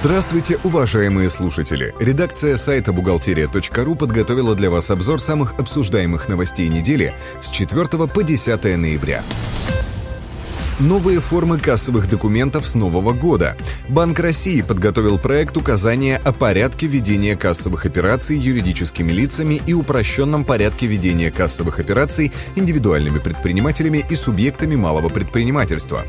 Здравствуйте, уважаемые слушатели! Редакция сайта бухгалтерия.ру подготовила для вас обзор самых обсуждаемых новостей недели с 4 по 10 ноября. Новые формы кассовых документов с нового года. Банк России подготовил проект указания о порядке ведения кассовых операций юридическими лицами и упрощенном порядке ведения кассовых операций индивидуальными предпринимателями и субъектами малого предпринимательства.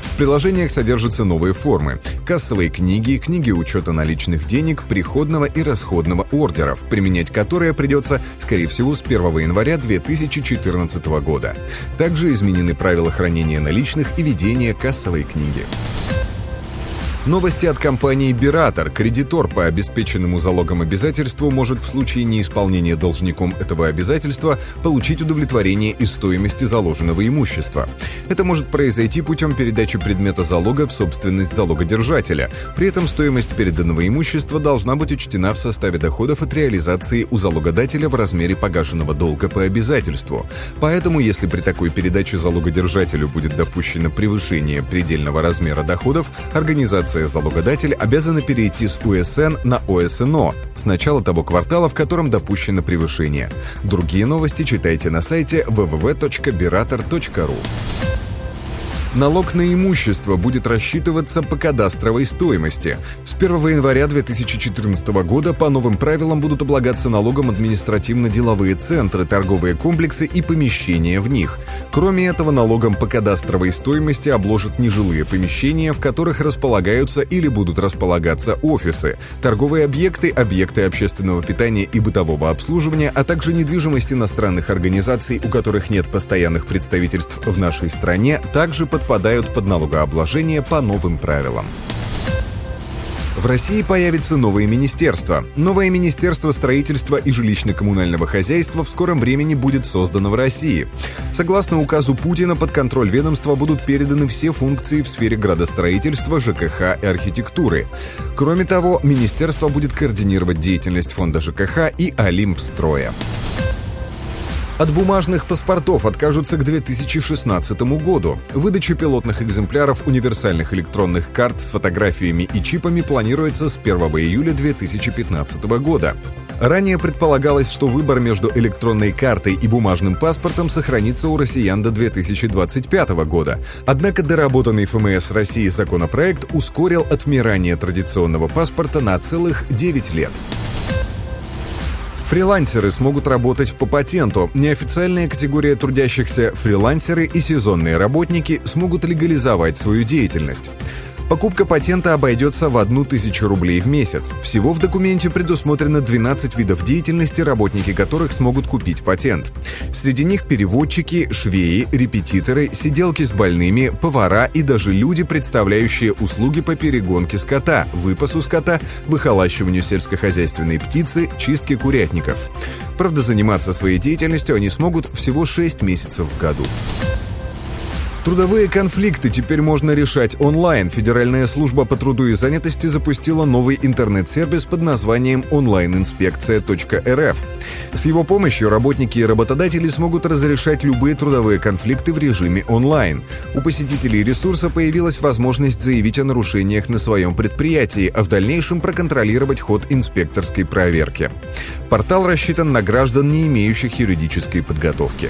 В приложениях содержатся новые формы – кассовые книги, книги учета наличных денег, приходного и расходного ордеров, применять которые придется, скорее всего, с 1 января 2014 года. Также изменены правила хранения наличных и ведения кассовой книги. Новости от компании «Биратор». Кредитор по обеспеченному залогом обязательству может в случае неисполнения должником этого обязательства получить удовлетворение из стоимости заложенного имущества. Это может произойти путем передачи предмета залога в собственность залогодержателя. При этом стоимость переданного имущества должна быть учтена в составе доходов от реализации у залогодателя в размере погашенного долга по обязательству. Поэтому, если при такой передаче залогодержателю будет допущено превышение предельного размера доходов, организация организация «Залогодатель» обязана перейти с УСН на ОСНО с начала того квартала, в котором допущено превышение. Другие новости читайте на сайте www.berator.ru. Налог на имущество будет рассчитываться по кадастровой стоимости. С 1 января 2014 года по новым правилам будут облагаться налогом административно-деловые центры, торговые комплексы и помещения в них. Кроме этого, налогом по кадастровой стоимости обложат нежилые помещения, в которых располагаются или будут располагаться офисы, торговые объекты, объекты общественного питания и бытового обслуживания, а также недвижимость иностранных организаций, у которых нет постоянных представительств в нашей стране, также под подпадают под налогообложение по новым правилам. В России появится новое министерство. Новое Министерство строительства и жилищно-коммунального хозяйства в скором времени будет создано в России. Согласно указу Путина, под контроль ведомства будут переданы все функции в сфере градостроительства, ЖКХ и архитектуры. Кроме того, министерство будет координировать деятельность фонда ЖКХ и Олимпстроя. От бумажных паспортов откажутся к 2016 году. Выдача пилотных экземпляров универсальных электронных карт с фотографиями и чипами планируется с 1 июля 2015 года. Ранее предполагалось, что выбор между электронной картой и бумажным паспортом сохранится у россиян до 2025 года. Однако доработанный ФМС России законопроект ускорил отмирание традиционного паспорта на целых 9 лет. Фрилансеры смогут работать по патенту. Неофициальная категория трудящихся фрилансеры и сезонные работники смогут легализовать свою деятельность. Покупка патента обойдется в одну тысячу рублей в месяц. Всего в документе предусмотрено 12 видов деятельности, работники которых смогут купить патент. Среди них переводчики, швеи, репетиторы, сиделки с больными, повара и даже люди, представляющие услуги по перегонке скота, выпасу скота, выхолащиванию сельскохозяйственной птицы, чистке курятников. Правда, заниматься своей деятельностью они смогут всего 6 месяцев в году. Трудовые конфликты теперь можно решать онлайн. Федеральная служба по труду и занятости запустила новый интернет-сервис под названием онлайн-инспекция.рф. С его помощью работники и работодатели смогут разрешать любые трудовые конфликты в режиме онлайн. У посетителей ресурса появилась возможность заявить о нарушениях на своем предприятии, а в дальнейшем проконтролировать ход инспекторской проверки. Портал рассчитан на граждан, не имеющих юридической подготовки.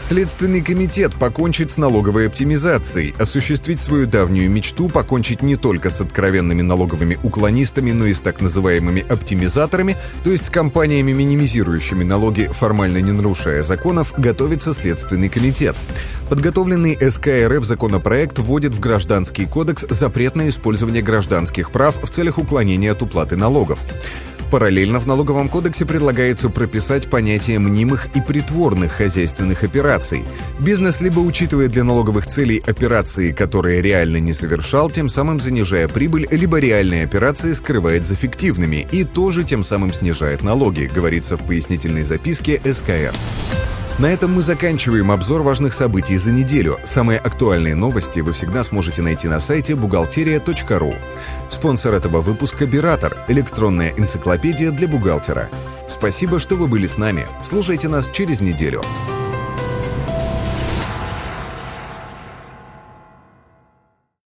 Следственный комитет покончит с налоговой оптимизацией, осуществить свою давнюю мечту, покончить не только с откровенными налоговыми уклонистами, но и с так называемыми оптимизаторами, то есть с компаниями, минимизирующими налоги, формально не нарушая законов, готовится Следственный комитет. Подготовленный СКРФ законопроект вводит в Гражданский кодекс запрет на использование гражданских прав в целях уклонения от уплаты налогов. Параллельно в налоговом кодексе предлагается прописать понятие мнимых и притворных хозяйственных операций. Бизнес либо учитывает для налоговых целей операции, которые реально не совершал, тем самым занижая прибыль, либо реальные операции скрывает за фиктивными и тоже тем самым снижает налоги, говорится в пояснительной записке СКР. На этом мы заканчиваем обзор важных событий за неделю. Самые актуальные новости вы всегда сможете найти на сайте бухгалтерия.ру. Спонсор этого выпуска «Биратор» – электронная энциклопедия для бухгалтера. Спасибо, что вы были с нами. Слушайте нас через неделю.